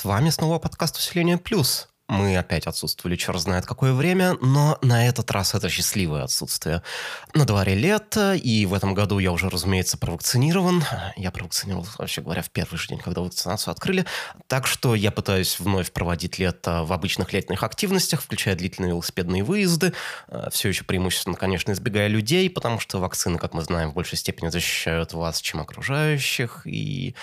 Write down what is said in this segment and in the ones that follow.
С вами снова подкаст «Усиление плюс». Мы опять отсутствовали черт знает какое время, но на этот раз это счастливое отсутствие. На дворе лето, и в этом году я уже, разумеется, провакцинирован. Я провакцинировал, вообще говоря, в первый же день, когда вакцинацию открыли. Так что я пытаюсь вновь проводить лето в обычных летних активностях, включая длительные велосипедные выезды. Э, Все еще преимущественно, конечно, избегая людей, потому что вакцины, как мы знаем, в большей степени защищают вас, чем окружающих. И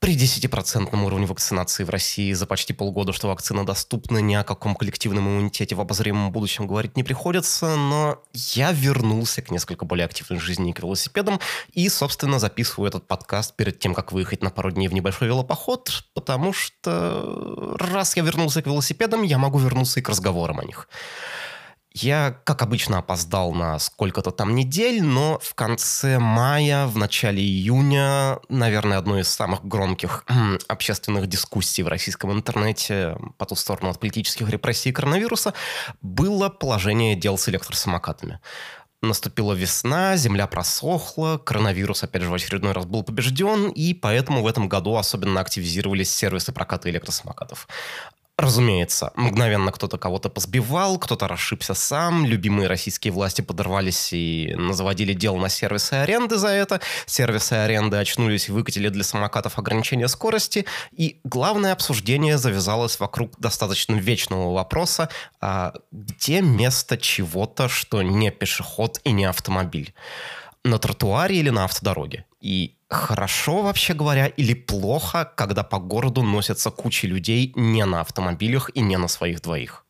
при 10% уровне вакцинации в России за почти полгода, что вакцина доступна, ни о каком коллективном иммунитете в обозримом будущем говорить не приходится, но я вернулся к несколько более активной жизни к велосипедам и, собственно, записываю этот подкаст перед тем, как выехать на пару дней в небольшой велопоход, потому что раз я вернулся к велосипедам, я могу вернуться и к разговорам о них. Я, как обычно, опоздал на сколько-то там недель, но в конце мая, в начале июня, наверное, одной из самых громких общественных дискуссий в российском интернете по ту сторону от политических репрессий и коронавируса было положение дел с электросамокатами. Наступила весна, земля просохла, коронавирус, опять же, в очередной раз был побежден, и поэтому в этом году особенно активизировались сервисы проката электросамокатов. Разумеется, мгновенно кто-то кого-то позбивал, кто-то расшибся сам, любимые российские власти подорвались и заводили дело на сервисы аренды за это, сервисы аренды очнулись и выкатили для самокатов ограничения скорости, и главное обсуждение завязалось вокруг достаточно вечного вопроса, а где место чего-то, что не пешеход и не автомобиль? На тротуаре или на автодороге? И хорошо, вообще говоря, или плохо, когда по городу носятся кучи людей не на автомобилях и не на своих двоих.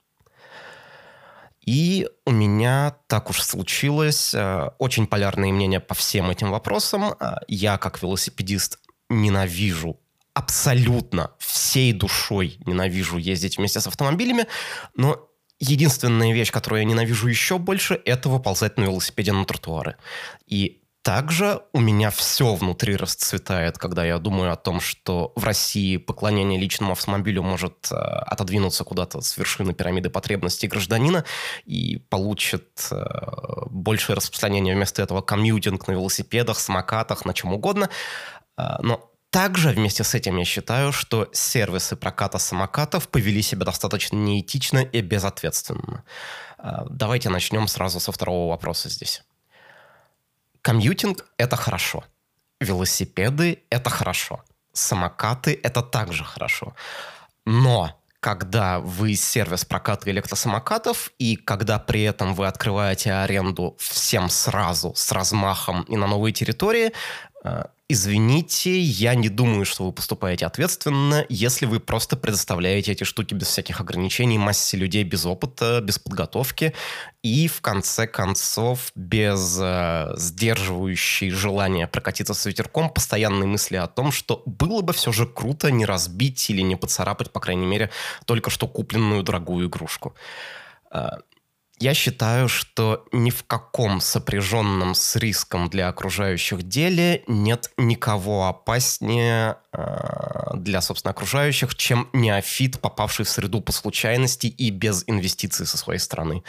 И у меня так уж случилось, э, очень полярные мнения по всем этим вопросам. Э, я, как велосипедист, ненавижу абсолютно всей душой ненавижу ездить вместе с автомобилями, но единственная вещь, которую я ненавижу еще больше, это выползать на велосипеде на тротуары. И также у меня все внутри расцветает, когда я думаю о том, что в России поклонение личному автомобилю может э, отодвинуться куда-то с вершины пирамиды потребностей гражданина и получит э, большее распространение вместо этого комьютинг на велосипедах, самокатах, на чем угодно. Э, но также вместе с этим я считаю, что сервисы проката самокатов повели себя достаточно неэтично и безответственно. Давайте начнем сразу со второго вопроса здесь. Комьютинг – это хорошо. Велосипеды – это хорошо. Самокаты – это также хорошо. Но когда вы сервис проката электросамокатов, и когда при этом вы открываете аренду всем сразу, с размахом и на новые территории, э, Извините, я не думаю, что вы поступаете ответственно, если вы просто предоставляете эти штуки без всяких ограничений массе людей без опыта, без подготовки и, в конце концов, без э, сдерживающей желания прокатиться с ветерком, постоянной мысли о том, что было бы все же круто не разбить или не поцарапать, по крайней мере, только что купленную дорогую игрушку. Э, я считаю, что ни в каком сопряженном с риском для окружающих деле нет никого опаснее э, для, собственно, окружающих, чем неофит, попавший в среду по случайности и без инвестиций со своей стороны.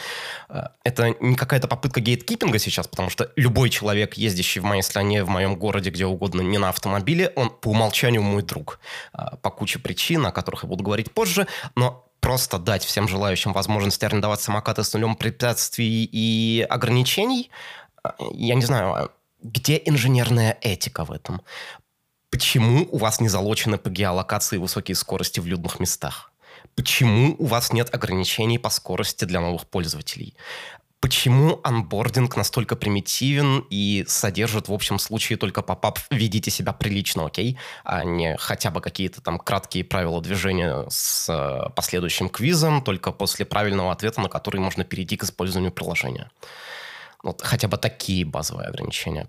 Э, это не какая-то попытка гейткипинга сейчас, потому что любой человек, ездящий в моей стране, в моем городе, где угодно, не на автомобиле, он по умолчанию мой друг. Э, по куче причин, о которых я буду говорить позже, но просто дать всем желающим возможность арендовать самокаты с нулем препятствий и ограничений, я не знаю, а где инженерная этика в этом? Почему у вас не залочены по геолокации высокие скорости в людных местах? Почему у вас нет ограничений по скорости для новых пользователей? Почему анбординг настолько примитивен и содержит в общем случае только попап «ведите себя прилично, окей», а не хотя бы какие-то там краткие правила движения с э, последующим квизом, только после правильного ответа, на который можно перейти к использованию приложения. Вот хотя бы такие базовые ограничения.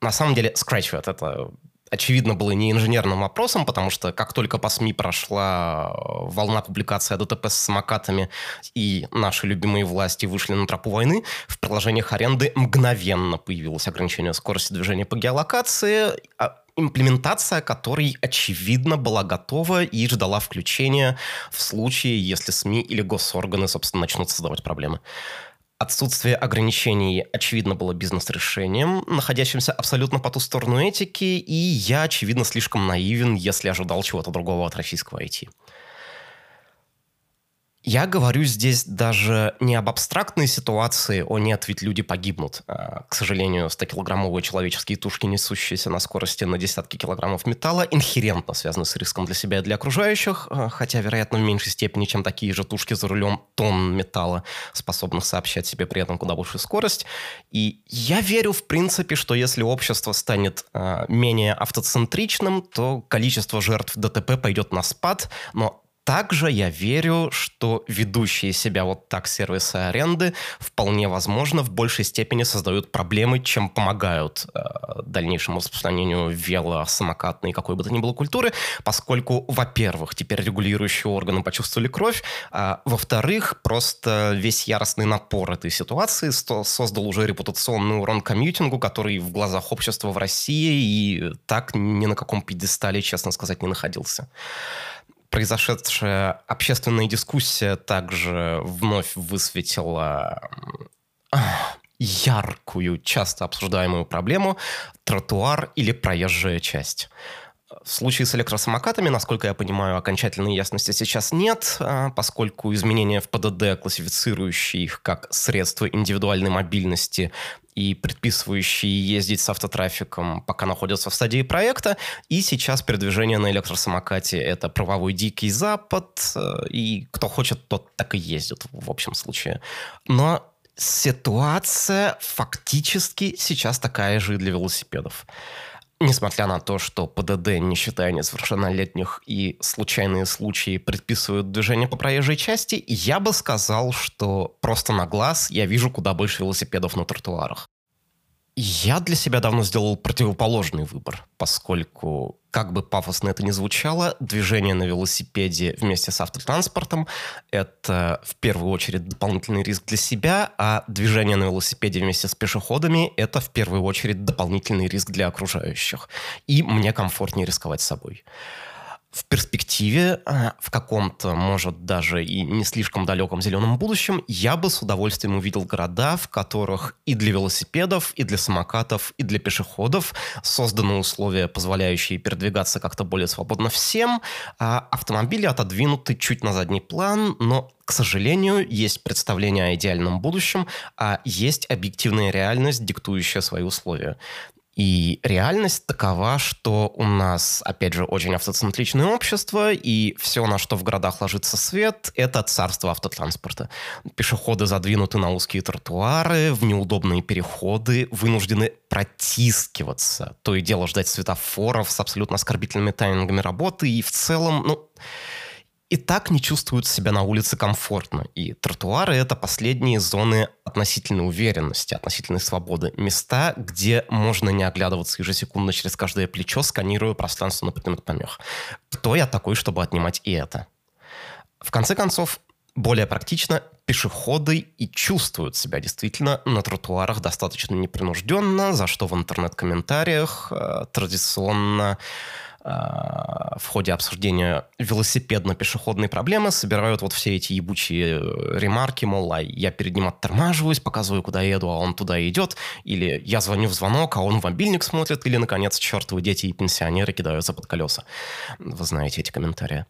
На самом деле, Scratchpad — это очевидно, было не инженерным вопросом, потому что как только по СМИ прошла э, волна публикации о ДТП с самокатами и наши любимые власти вышли на тропу войны, в приложениях аренды мгновенно появилось ограничение скорости движения по геолокации, а имплементация которой, очевидно, была готова и ждала включения в случае, если СМИ или госорганы, собственно, начнут создавать проблемы. Отсутствие ограничений, очевидно, было бизнес-решением, находящимся абсолютно по ту сторону этики, и я, очевидно, слишком наивен, если ожидал чего-то другого от российского IT. Я говорю здесь даже не об абстрактной ситуации, о нет, ведь люди погибнут. А, к сожалению, 100-килограммовые человеческие тушки, несущиеся на скорости на десятки килограммов металла, инхерентно связаны с риском для себя и для окружающих, а, хотя, вероятно, в меньшей степени, чем такие же тушки за рулем тонн металла, способных сообщать себе при этом куда большую скорость. И я верю, в принципе, что если общество станет э, менее автоцентричным, то количество жертв ДТП пойдет на спад, но также я верю, что ведущие себя вот так сервисы аренды вполне возможно в большей степени создают проблемы, чем помогают э, дальнейшему распространению вело, самокатной какой бы то ни было культуры, поскольку, во-первых, теперь регулирующие органы почувствовали кровь, а во-вторых, просто весь яростный напор этой ситуации создал уже репутационный урон комьютингу, который в глазах общества в России и так ни на каком пьедестале, честно сказать, не находился произошедшая общественная дискуссия также вновь высветила яркую, часто обсуждаемую проблему тротуар или проезжая часть. В случае с электросамокатами, насколько я понимаю, окончательной ясности сейчас нет, а, поскольку изменения в ПДД, классифицирующие их как средства индивидуальной мобильности и предписывающие ездить с автотрафиком, пока находятся в стадии проекта. И сейчас передвижение на электросамокате – это правовой дикий запад, э, и кто хочет, тот так и ездит в общем случае. Но ситуация фактически сейчас такая же и для велосипедов. Несмотря на то, что ПДД, не считая несовершеннолетних и случайные случаи, предписывают движение по проезжей части, я бы сказал, что просто на глаз я вижу куда больше велосипедов на тротуарах. Я для себя давно сделал противоположный выбор, поскольку, как бы пафосно это ни звучало, движение на велосипеде вместе с автотранспортом – это в первую очередь дополнительный риск для себя, а движение на велосипеде вместе с пешеходами – это в первую очередь дополнительный риск для окружающих. И мне комфортнее рисковать собой в перспективе, а, в каком-то, может, даже и не слишком далеком зеленом будущем, я бы с удовольствием увидел города, в которых и для велосипедов, и для самокатов, и для пешеходов созданы условия, позволяющие передвигаться как-то более свободно всем. А автомобили отодвинуты чуть на задний план, но к сожалению, есть представление о идеальном будущем, а есть объективная реальность, диктующая свои условия. И реальность такова, что у нас, опять же, очень автоцентричное общество, и все, на что в городах ложится свет, это царство автотранспорта. Пешеходы задвинуты на узкие тротуары, в неудобные переходы, вынуждены протискиваться. То и дело ждать светофоров с абсолютно оскорбительными таймингами работы, и в целом, ну, и так не чувствуют себя на улице комфортно. И тротуары — это последние зоны относительной уверенности, относительной свободы. Места, где можно не оглядываться ежесекундно через каждое плечо, сканируя пространство на предмет помех. Кто я такой, чтобы отнимать и это? В конце концов, более практично, пешеходы и чувствуют себя действительно на тротуарах достаточно непринужденно, за что в интернет-комментариях э, традиционно в ходе обсуждения велосипедно-пешеходной проблемы собирают вот все эти ебучие э, ремарки, мол, а я перед ним оттормаживаюсь, показываю, куда еду, а он туда идет, или я звоню в звонок, а он в мобильник смотрит, или, наконец, чертовы дети и пенсионеры кидаются под колеса. Вы знаете эти комментарии.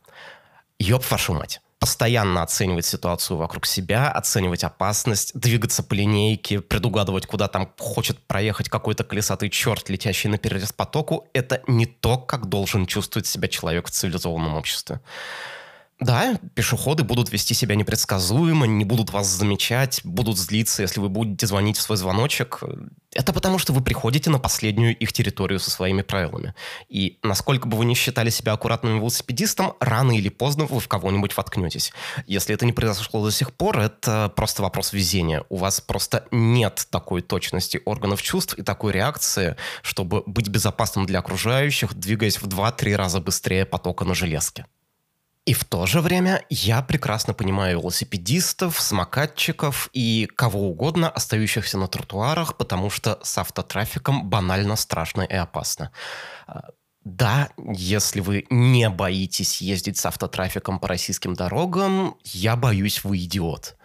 Ёб вашу мать постоянно оценивать ситуацию вокруг себя, оценивать опасность, двигаться по линейке, предугадывать, куда там хочет проехать какой-то колесатый черт, летящий на перерез потоку, это не то, как должен чувствовать себя человек в цивилизованном обществе. Да, пешеходы будут вести себя непредсказуемо, не будут вас замечать, будут злиться, если вы будете звонить в свой звоночек. Это потому, что вы приходите на последнюю их территорию со своими правилами. И насколько бы вы ни считали себя аккуратным велосипедистом, рано или поздно вы в кого-нибудь воткнетесь. Если это не произошло до сих пор, это просто вопрос везения. У вас просто нет такой точности органов чувств и такой реакции, чтобы быть безопасным для окружающих, двигаясь в 2-3 раза быстрее потока на железке. И в то же время я прекрасно понимаю велосипедистов, самокатчиков и кого угодно, остающихся на тротуарах, потому что с автотрафиком банально страшно и опасно. А, да, если вы не боитесь ездить с автотрафиком по российским дорогам, я боюсь, вы идиот.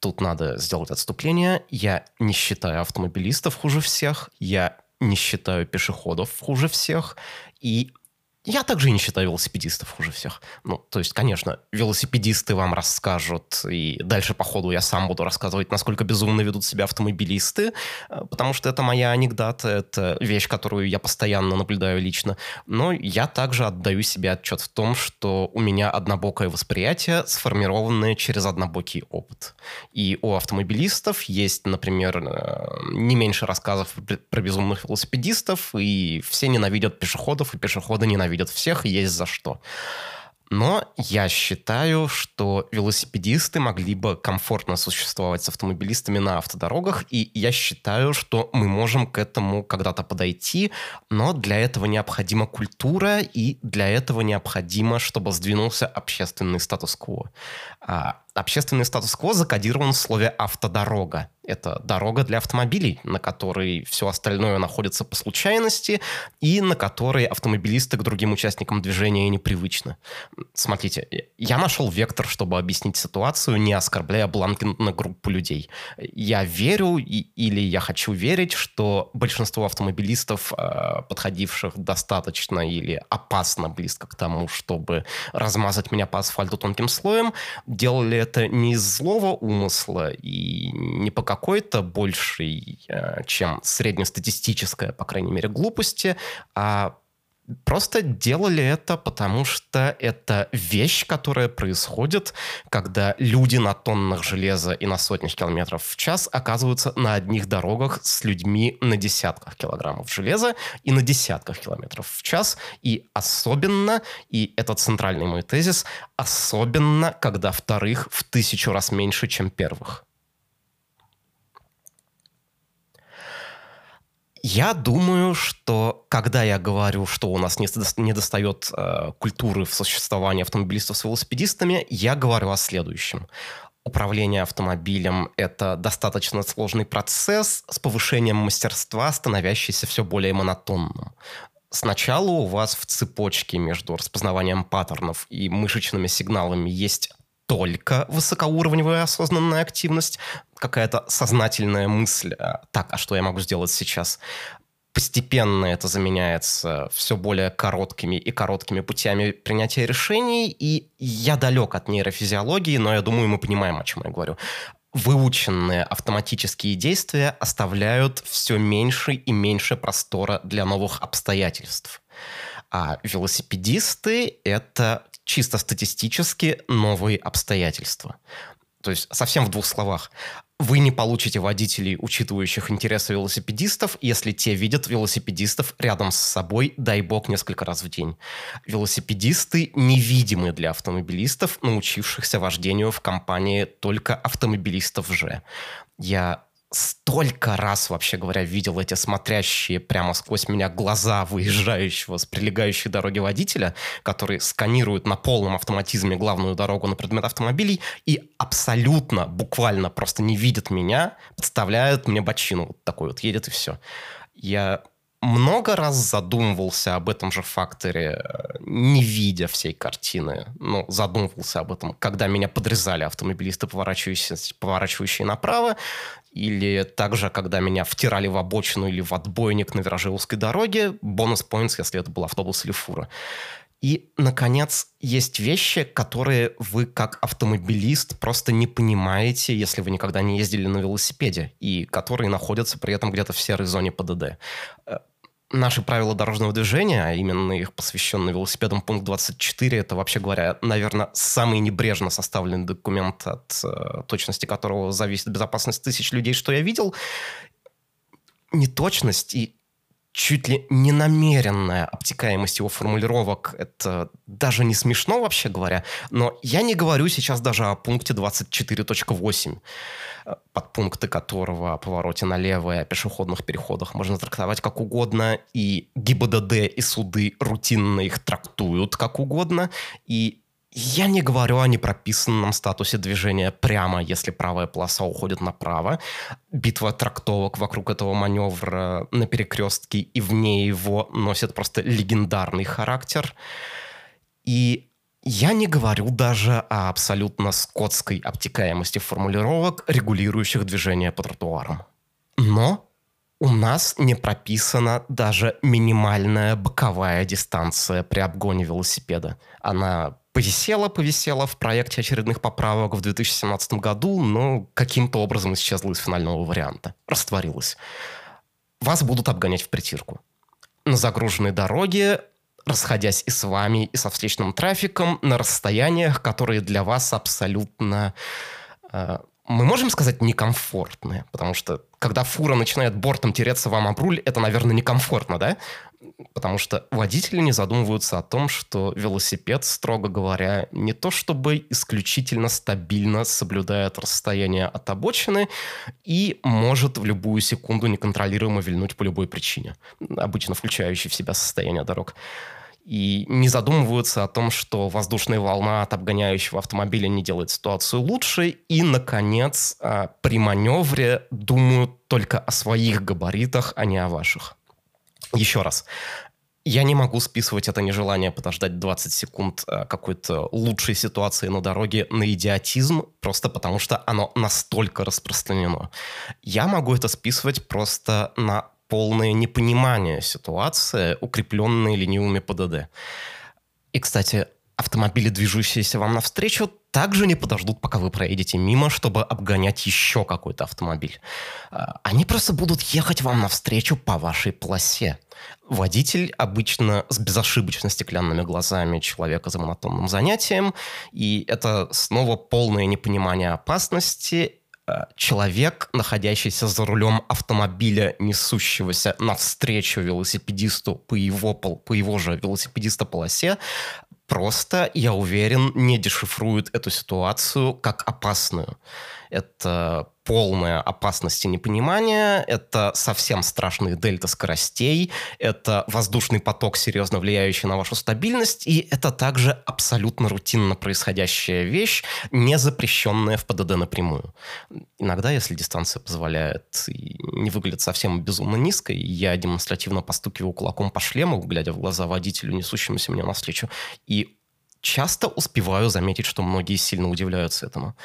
тут надо сделать отступление. Я не считаю автомобилистов хуже всех, я не считаю пешеходов хуже всех, и я также не считаю велосипедистов хуже всех. Ну, то есть, конечно, велосипедисты вам расскажут, и дальше по ходу я сам буду рассказывать, насколько безумно ведут себя автомобилисты, э, потому что это моя анекдота, это вещь, которую я постоянно наблюдаю лично. Но я также отдаю себе отчет в том, что у меня однобокое восприятие, сформированное через однобокий опыт. И у автомобилистов есть, например, э, не меньше рассказов про безумных велосипедистов, и все ненавидят пешеходов, и пешеходы ненавидят ненавидят всех, есть за что. Но я считаю, что велосипедисты могли бы комфортно существовать с автомобилистами на автодорогах, и я считаю, что мы можем к этому когда-то подойти, но для этого необходима культура, и для этого необходимо, чтобы сдвинулся общественный статус-кво. А общественный статус-кво закодирован в слове «автодорога». Это дорога для автомобилей, на которой все остальное находится по случайности и на которой автомобилисты к другим участникам движения непривычны. Смотрите, я нашел вектор, чтобы объяснить ситуацию, не оскорбляя бланки на группу людей. Я верю и, или я хочу верить, что большинство автомобилистов, э, подходивших достаточно или опасно близко к тому, чтобы размазать меня по асфальту тонким слоем, делали это не из злого умысла и не по какой-то большей, э, чем среднестатистическая, по крайней мере, глупости, а Просто делали это, потому что это вещь, которая происходит, когда люди на тоннах железа и на сотнях километров в час оказываются на одних дорогах с людьми на десятках килограммов железа и на десятках километров в час. И особенно, и это центральный мой тезис, особенно, когда вторых в тысячу раз меньше, чем первых. Я думаю, что когда я говорю, что у нас не достает э, культуры в существовании автомобилистов с велосипедистами, я говорю о следующем. Управление автомобилем – это достаточно сложный процесс с повышением мастерства, становящийся все более монотонным. Сначала у вас в цепочке между распознаванием паттернов и мышечными сигналами есть только высокоуровневая осознанная активность, какая-то сознательная мысль, а, так, а что я могу сделать сейчас? Постепенно это заменяется все более короткими и короткими путями принятия решений, и я далек от нейрофизиологии, но я думаю, мы понимаем, о чем я говорю. Выученные автоматические действия оставляют все меньше и меньше простора для новых обстоятельств. А велосипедисты — это чисто статистически новые обстоятельства. То есть совсем в двух словах. Вы не получите водителей, учитывающих интересы велосипедистов, если те видят велосипедистов рядом с собой, дай бог, несколько раз в день. Велосипедисты невидимы для автомобилистов, научившихся вождению в компании только автомобилистов же. Я столько раз, вообще говоря, видел эти смотрящие прямо сквозь меня глаза выезжающего с прилегающей дороги водителя, который сканирует на полном автоматизме главную дорогу на предмет автомобилей и абсолютно, буквально просто не видит меня, подставляет мне бочину вот такой вот, едет и все. Я много раз задумывался об этом же факторе, не видя всей картины. Ну, задумывался об этом, когда меня подрезали автомобилисты, поворачивающие, поворачивающие направо, или также, когда меня втирали в обочину или в отбойник на вираже узкой дороги, бонус points, если это был автобус или фура. И, наконец, есть вещи, которые вы как автомобилист просто не понимаете, если вы никогда не ездили на велосипеде, и которые находятся при этом где-то в серой зоне ПДД наши правила дорожного движения, а именно их посвященный велосипедам пункт 24, это, вообще говоря, наверное, самый небрежно составленный документ, от э, точности которого зависит безопасность тысяч людей, что я видел. Неточность и чуть ли не намеренная обтекаемость его формулировок. Это даже не смешно, вообще говоря. Но я не говорю сейчас даже о пункте 24.8, подпункты которого о повороте налево и о пешеходных переходах можно трактовать как угодно. И ГИБДД и суды рутинно их трактуют как угодно. И я не говорю о непрописанном статусе движения прямо, если правая полоса уходит направо. Битва трактовок вокруг этого маневра на перекрестке и вне его носит просто легендарный характер. И Я не говорю даже о абсолютно скотской обтекаемости формулировок, регулирующих движение по тротуарам. Но у нас не прописана даже минимальная боковая дистанция при обгоне велосипеда. Она повисела, повисела в проекте очередных поправок в 2017 году, но каким-то образом исчезла из финального варианта. Растворилась. Вас будут обгонять в притирку. На загруженной дороге, расходясь и с вами, и со встречным трафиком, на расстояниях, которые для вас абсолютно э, мы можем сказать некомфортные, потому что когда фура начинает бортом тереться вам об руль, это, наверное, некомфортно, да? Потому что водители не задумываются о том, что велосипед, строго говоря, не то чтобы исключительно стабильно соблюдает расстояние от обочины и может в любую секунду неконтролируемо вильнуть по любой причине, обычно включающей в себя состояние дорог и не задумываются о том, что воздушная волна от обгоняющего автомобиля не делает ситуацию лучше. И, наконец, а, при маневре думают только о своих габаритах, а не о ваших. Еще раз. Я не могу списывать это нежелание подождать 20 секунд а, какой-то лучшей ситуации на дороге на идиотизм, просто потому что оно настолько распространено. Я могу это списывать просто на полное непонимание ситуации, укрепленные ленивыми ПДД. И, кстати, автомобили, движущиеся вам навстречу, также не подождут, пока вы проедете мимо, чтобы обгонять еще какой-то автомобиль. А, они просто будут ехать вам навстречу по вашей полосе. Водитель обычно с безошибочно стеклянными глазами человека за монотонным занятием, и это снова полное непонимание опасности человек, находящийся за рулем автомобиля, несущегося навстречу велосипедисту по его, по его же велосипедиста полосе, просто, я уверен, не дешифрует эту ситуацию как опасную. Это полная опасность и непонимание, это совсем страшные дельта скоростей, это воздушный поток, серьезно влияющий на вашу стабильность, и это также абсолютно рутинно происходящая вещь, не запрещенная в ПДД напрямую. Иногда, если дистанция позволяет и не выглядит совсем безумно низкой, я демонстративно постукиваю кулаком по шлему, глядя в глаза водителю, несущемуся мне навстречу, и часто успеваю заметить, что многие сильно удивляются этому.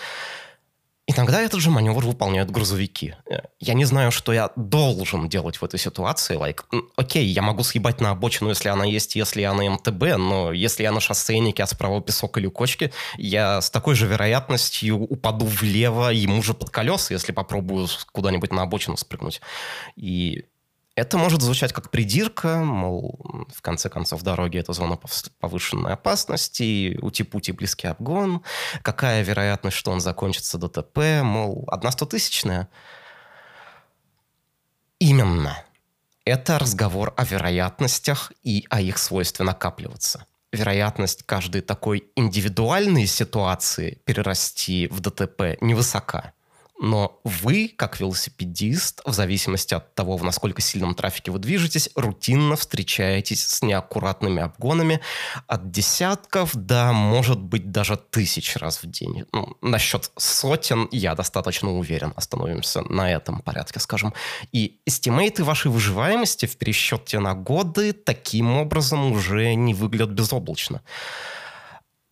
Иногда этот же маневр выполняют грузовики. Э, я не знаю, что я должен делать в этой ситуации. Like, окей, я могу съебать на обочину, если она есть, если я на МТБ, но если я на шоссейнике, а справа песок или кочки, я с такой же вероятностью упаду влево ему же под колеса, если попробую куда-нибудь на обочину спрыгнуть. И это может звучать как придирка, мол, в конце концов, дороги — это зона повышенной опасности, ути-пути близкий обгон, какая вероятность, что он закончится ДТП, мол, одна стотысячная. Именно. Это разговор о вероятностях и о их свойстве накапливаться. Вероятность каждой такой индивидуальной ситуации перерасти в ДТП невысока. Но вы, как велосипедист, в зависимости от того, в насколько сильном трафике вы движетесь, рутинно встречаетесь с неаккуратными обгонами от десятков до, может быть, даже тысяч раз в день. Ну, насчет сотен я достаточно уверен. Остановимся на этом порядке, скажем. И эстимейты вашей выживаемости в пересчете на годы таким образом уже не выглядят безоблачно.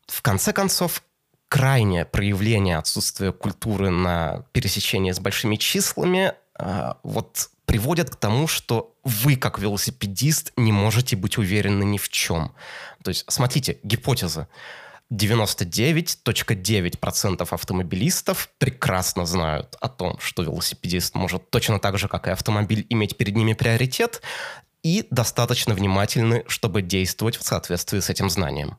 В конце концов, крайнее проявление отсутствия культуры на пересечении с большими числами э, вот приводят к тому, что вы, как велосипедист, не можете быть уверены ни в чем. То есть, смотрите, гипотеза. 99.9% автомобилистов прекрасно знают о том, что велосипедист может точно так же, как и автомобиль, иметь перед ними приоритет, и достаточно внимательны, чтобы действовать в соответствии с этим знанием.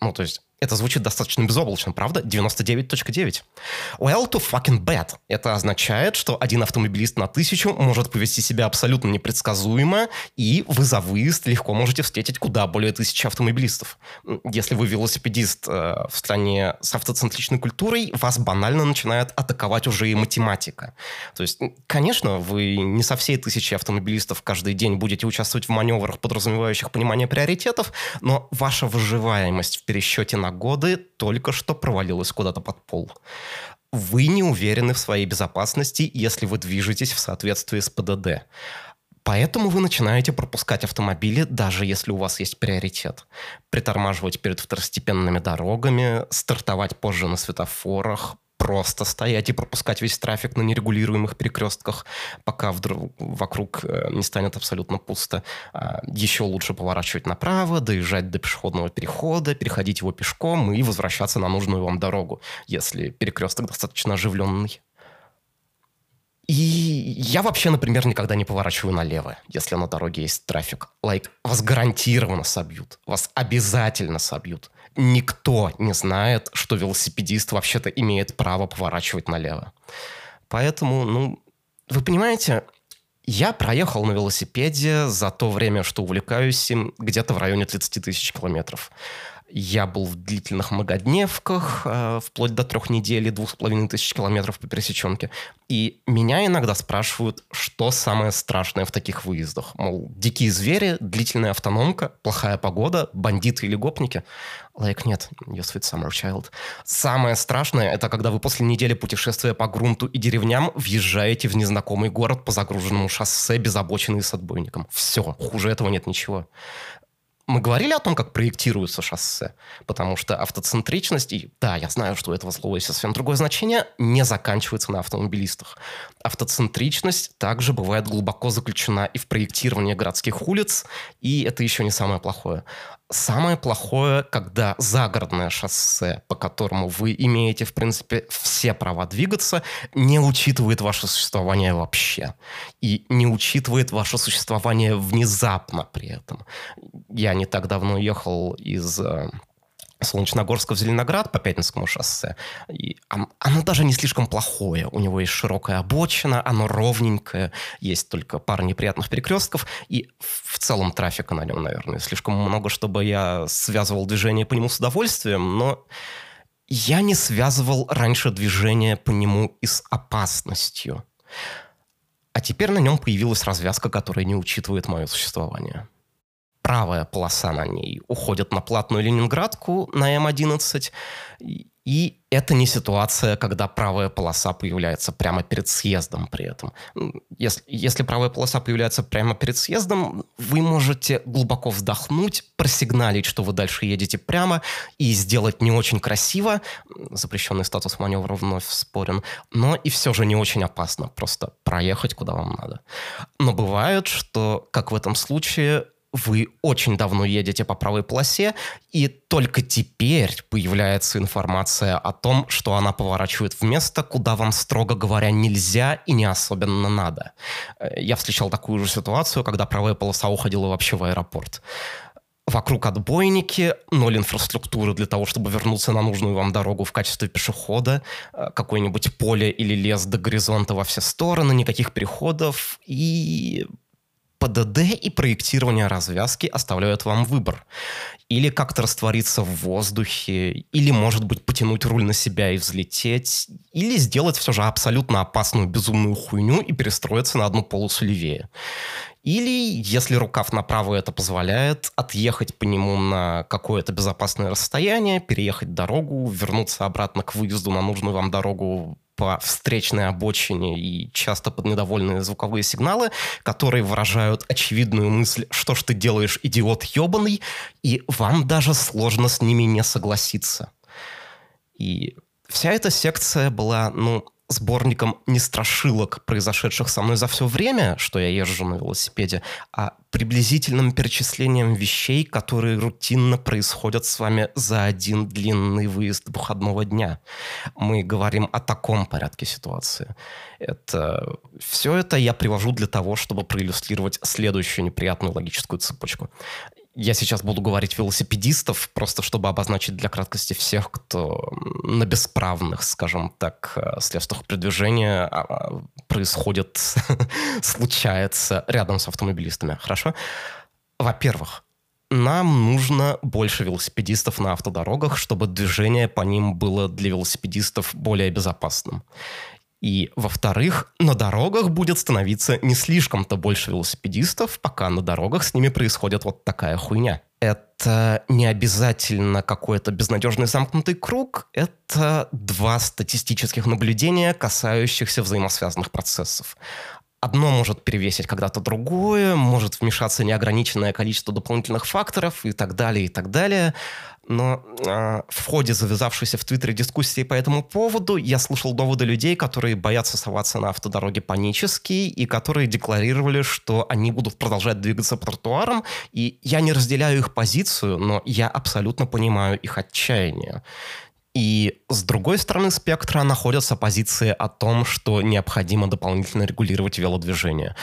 Ну, то есть это звучит достаточно безоблачно, правда? 99.9. Well, to fucking bad. Это означает, что один автомобилист на тысячу может повести себя абсолютно непредсказуемо, и вы за выезд легко можете встретить куда более тысячи автомобилистов. Если вы велосипедист э, в стране с автоцентричной культурой, вас банально начинает атаковать уже и математика. То есть, конечно, вы не со всей тысячи автомобилистов каждый день будете участвовать в маневрах, подразумевающих понимание приоритетов, но ваша выживаемость в пересчете на годы только что провалилась куда-то под пол. Вы не уверены в своей безопасности, если вы движетесь в соответствии с ПДД. Поэтому вы начинаете пропускать автомобили, даже если у вас есть приоритет. Притормаживать перед второстепенными дорогами, стартовать позже на светофорах, просто стоять и пропускать весь трафик на нерегулируемых перекрестках, пока вдруг вокруг э, не станет абсолютно пусто. А еще лучше поворачивать направо, доезжать до пешеходного перехода, переходить его пешком и возвращаться на нужную вам дорогу, если перекресток достаточно оживленный. И я вообще, например, никогда не поворачиваю налево, если на дороге есть трафик. Like, вас гарантированно собьют. Вас обязательно собьют. Никто не знает, что велосипедист вообще-то имеет право поворачивать налево. Поэтому, ну, вы понимаете, я проехал на велосипеде за то время, что увлекаюсь им, где-то в районе 30 тысяч километров. Я был в длительных многодневках, э, вплоть до трех недель и двух с половиной тысяч километров по пересеченке. И меня иногда спрашивают, что самое страшное в таких выездах. Мол, дикие звери, длительная автономка, плохая погода, бандиты или гопники. Лайк, like, нет, you sweet summer child. Самое страшное, это когда вы после недели путешествия по грунту и деревням въезжаете в незнакомый город по загруженному шоссе без обочины и с отбойником. Все, хуже этого нет ничего мы говорили о том, как проектируются шоссе, потому что автоцентричность, и да, я знаю, что у этого слова есть совсем другое значение, не заканчивается на автомобилистах. Автоцентричность также бывает глубоко заключена и в проектировании городских улиц, и это еще не самое плохое. Самое плохое, когда загородное шоссе, по которому вы имеете, в принципе, все права двигаться, не учитывает ваше существование вообще. И не учитывает ваше существование внезапно при этом. Я не так давно ехал из э, Солнечногорска в Зеленоград по Пятницкому шоссе. И оно даже не слишком плохое. У него есть широкая обочина, оно ровненькое, есть только пара неприятных перекрестков, и в целом трафика на нем, наверное, слишком много, чтобы я связывал движение по нему с удовольствием, но я не связывал раньше движение по нему и с опасностью. А теперь на нем появилась развязка, которая не учитывает мое существование правая полоса на ней уходит на платную Ленинградку на М11. И это не ситуация, когда правая полоса появляется прямо перед съездом при этом. Если, если правая полоса появляется прямо перед съездом, вы можете глубоко вздохнуть, просигналить, что вы дальше едете прямо, и сделать не очень красиво, запрещенный статус маневра вновь спорен, но и все же не очень опасно, просто проехать куда вам надо. Но бывает, что, как в этом случае, вы очень давно едете по правой полосе, и только теперь появляется информация о том, что она поворачивает в место, куда вам, строго говоря, нельзя и не особенно надо. Э, я встречал такую же ситуацию, когда правая полоса уходила вообще в аэропорт. Вокруг отбойники, ноль инфраструктуры для того, чтобы вернуться на нужную вам дорогу в качестве пешехода, э, какое-нибудь поле или лес до горизонта во все стороны, никаких переходов, и ПДД и проектирование развязки оставляют вам выбор. Или как-то раствориться в воздухе, или, может быть, потянуть руль на себя и взлететь, или сделать все же абсолютно опасную безумную хуйню и перестроиться на одну полосу левее. Или, если рукав направо это позволяет, отъехать по нему на какое-то безопасное расстояние, переехать дорогу, вернуться обратно к выезду на нужную вам дорогу по встречной обочине и часто под недовольные звуковые сигналы, которые выражают очевидную мысль, что ж ты делаешь, идиот ебаный, и вам даже сложно с ними не согласиться. И вся эта секция была, ну, сборником не страшилок, произошедших со мной за все время, что я езжу на велосипеде, а приблизительным перечислением вещей, которые рутинно происходят с вами за один длинный выезд выходного дня. Мы говорим о таком порядке ситуации. Это, все это я привожу для того, чтобы проиллюстрировать следующую неприятную логическую цепочку я сейчас буду говорить велосипедистов, просто чтобы обозначить для краткости всех, кто на бесправных, скажем так, э, средствах передвижения а, а, происходит, случается рядом с автомобилистами. Хорошо? Во-первых, нам нужно больше велосипедистов на автодорогах, чтобы движение по ним было для велосипедистов более безопасным. И, во-вторых, на дорогах будет становиться не слишком-то больше велосипедистов, пока на дорогах с ними происходит вот такая хуйня. Это не обязательно какой-то безнадежный замкнутый круг, это два статистических наблюдения, касающихся взаимосвязанных процессов. одно может перевесить когда-то другое, может вмешаться неограниченное количество дополнительных факторов и так далее, и так далее. Но э, в ходе завязавшейся в Твиттере дискуссии по этому поводу я слушал доводы людей, которые боятся соваться на автодороге панически и которые декларировали, что они будут продолжать двигаться по тротуарам. И я не разделяю их позицию, но я абсолютно понимаю их отчаяние. И с другой стороны спектра находятся позиции о том, что необходимо дополнительно регулировать велодвижение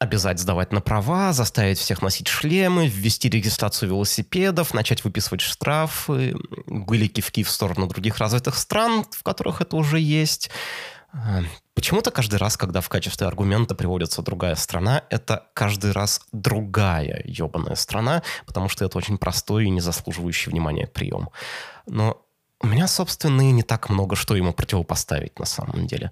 обязать сдавать на права, заставить всех носить шлемы, ввести регистрацию велосипедов, начать выписывать штрафы. Были кивки в сторону других развитых стран, в которых это уже есть. А, почему-то каждый раз, когда в качестве аргумента приводится другая страна, это каждый раз другая ебаная страна, потому что это очень простой и не заслуживающий внимания прием. Но у меня, собственно, и не так много что ему противопоставить на самом деле.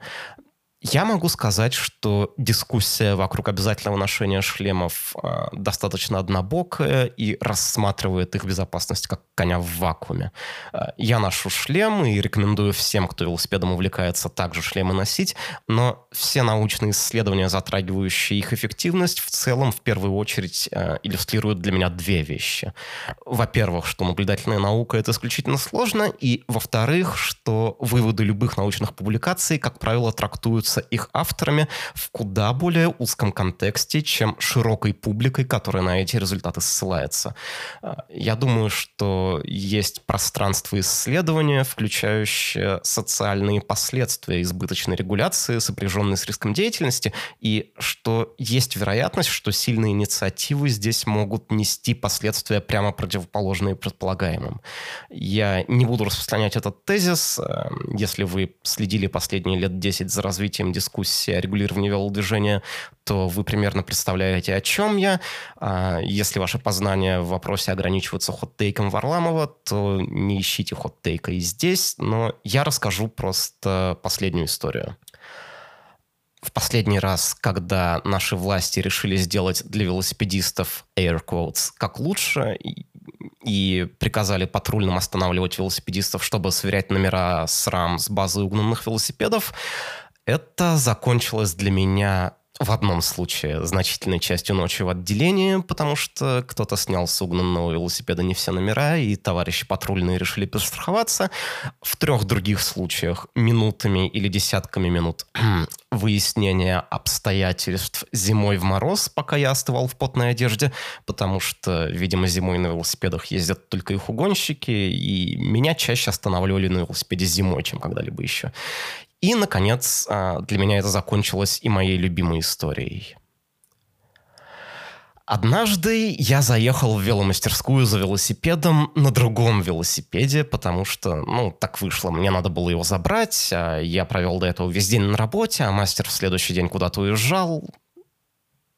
Я могу сказать, что дискуссия вокруг обязательного ношения шлемов э, достаточно однобокая и рассматривает их безопасность как коня в вакууме. Э, я ношу шлем и рекомендую всем, кто велосипедом увлекается, также шлемы носить, но все научные исследования, затрагивающие их эффективность, в целом в первую очередь э, иллюстрируют для меня две вещи. Во-первых, что наблюдательная наука — это исключительно сложно, и во-вторых, что выводы любых научных публикаций, как правило, трактуют являются их авторами в куда более узком контексте, чем широкой публикой, которая на эти результаты ссылается. А, я думаю, что есть пространство исследования, включающее социальные последствия избыточной регуляции, сопряженной с риском деятельности, и что есть вероятность, что сильные инициативы здесь могут нести последствия прямо противоположные предполагаемым. Я не буду распространять этот тезис. Э, если вы следили последние лет 10 за развитием развитием дискуссии о регулировании велодвижения, то вы примерно представляете, о чем я. А если ваше познание в вопросе ограничивается хот-тейком Варламова, то не ищите хот-тейка и здесь, но я расскажу просто последнюю историю. В последний раз, когда наши власти решили сделать для велосипедистов air quotes как лучше, и приказали патрульным останавливать велосипедистов, чтобы сверять номера с рам с базы угнанных велосипедов, это закончилось для меня в одном случае значительной частью ночи в отделении, потому что кто-то снял с угнанного велосипеда не все номера, и товарищи патрульные решили перестраховаться. В трех других случаях минутами или десятками минут выяснения обстоятельств зимой в мороз, пока я остывал в потной одежде, потому что, видимо, зимой на велосипедах ездят только их угонщики, и меня чаще останавливали на велосипеде зимой, чем когда-либо еще. И, наконец, а, для меня это закончилось и моей любимой историей. Однажды я заехал в веломастерскую за велосипедом на другом велосипеде, потому что, ну, так вышло. Мне надо было его забрать. А я провел до этого весь день на работе, а мастер в следующий день куда-то уезжал.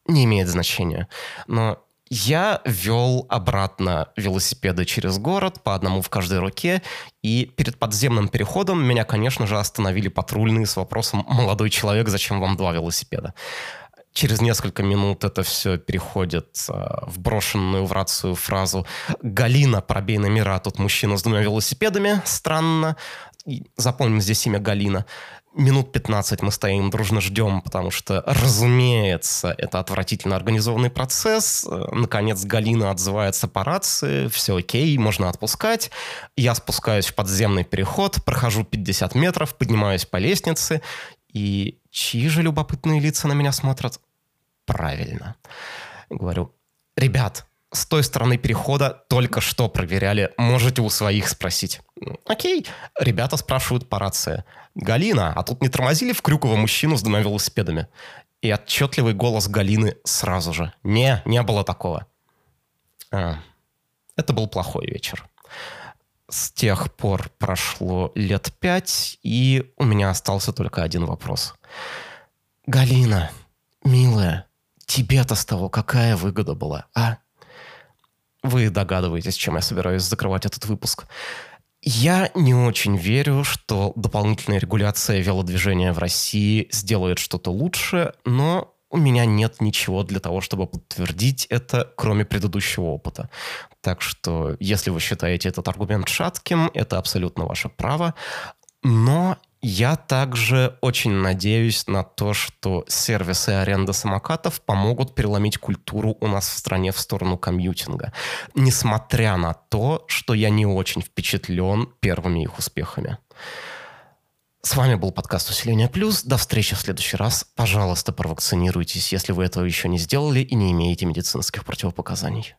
Не имеет значения. Но я вел обратно велосипеды через город, по одному в каждой руке, и перед подземным переходом меня, конечно же, остановили патрульные с вопросом «Молодой человек, зачем вам два велосипеда?» Через несколько минут это все переходит э, в брошенную в рацию фразу «Галина, пробей номера, тут мужчина с двумя велосипедами, странно». И запомним здесь имя Галина минут 15 мы стоим, дружно ждем, потому что, разумеется, это отвратительно организованный процесс. Наконец Галина отзывается по рации, все окей, можно отпускать. Я спускаюсь в подземный переход, прохожу 50 метров, поднимаюсь по лестнице, и чьи же любопытные лица на меня смотрят? Правильно. Говорю, ребят, с той стороны перехода только что проверяли, можете у своих спросить. Окей, ребята спрашивают по рации. Галина, а тут не тормозили в Крюково мужчину с двумя велосипедами? И отчетливый голос Галины сразу же. Не, не было такого. А, это был плохой вечер. С тех пор прошло лет пять, и у меня остался только один вопрос. Галина, милая, тебе-то с того какая выгода была, а? Вы догадываетесь, чем я собираюсь закрывать этот выпуск. Я не очень верю, что дополнительная регуляция велодвижения в России сделает что-то лучше, но у меня нет ничего для того, чтобы подтвердить это, кроме предыдущего опыта. Так что, если вы считаете этот аргумент шатким, это абсолютно ваше право. Но Я также очень надеюсь на то, что сервисы аренды самокатов помогут переломить культуру у нас в стране в сторону комьютинга, несмотря на то, что я не очень впечатлен первыми их успехами. С вами был подкаст «Усиление плюс». До встречи в следующий раз. Пожалуйста, провакцинируйтесь, если вы этого еще не сделали и не имеете медицинских противопоказаний.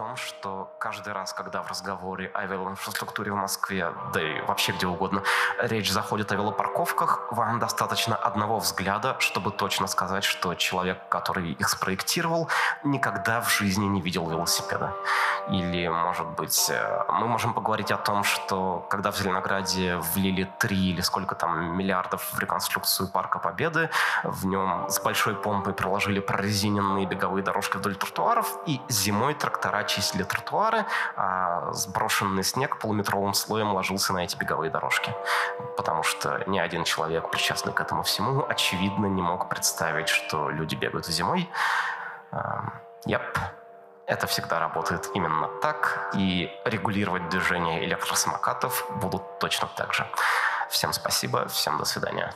Говорить о том, что каждый раз, когда в разговоре о велоинфраструктуре в Москве, да и вообще где угодно, речь заходит о велопарковках, вам достаточно одного взгляда, чтобы точно сказать, что человек, который их спроектировал, никогда в жизни не видел велосипеда. Или, может быть, э, мы можем поговорить о том, что когда в Зеленограде влили три или сколько там миллиардов в реконструкцию Парка Победы, в нем с большой помпой проложили прорезиненные беговые дорожки вдоль тротуаров, и зимой трактора чистили тротуары, а сброшенный снег полуметровым слоем ложился на эти беговые дорожки. Потому что ни один человек, причастный к этому всему, очевидно, не мог представить, что люди бегают зимой. Яп. Yep. Это всегда работает именно так, и регулировать движение электросамокатов будут точно так же. Всем спасибо, всем до свидания.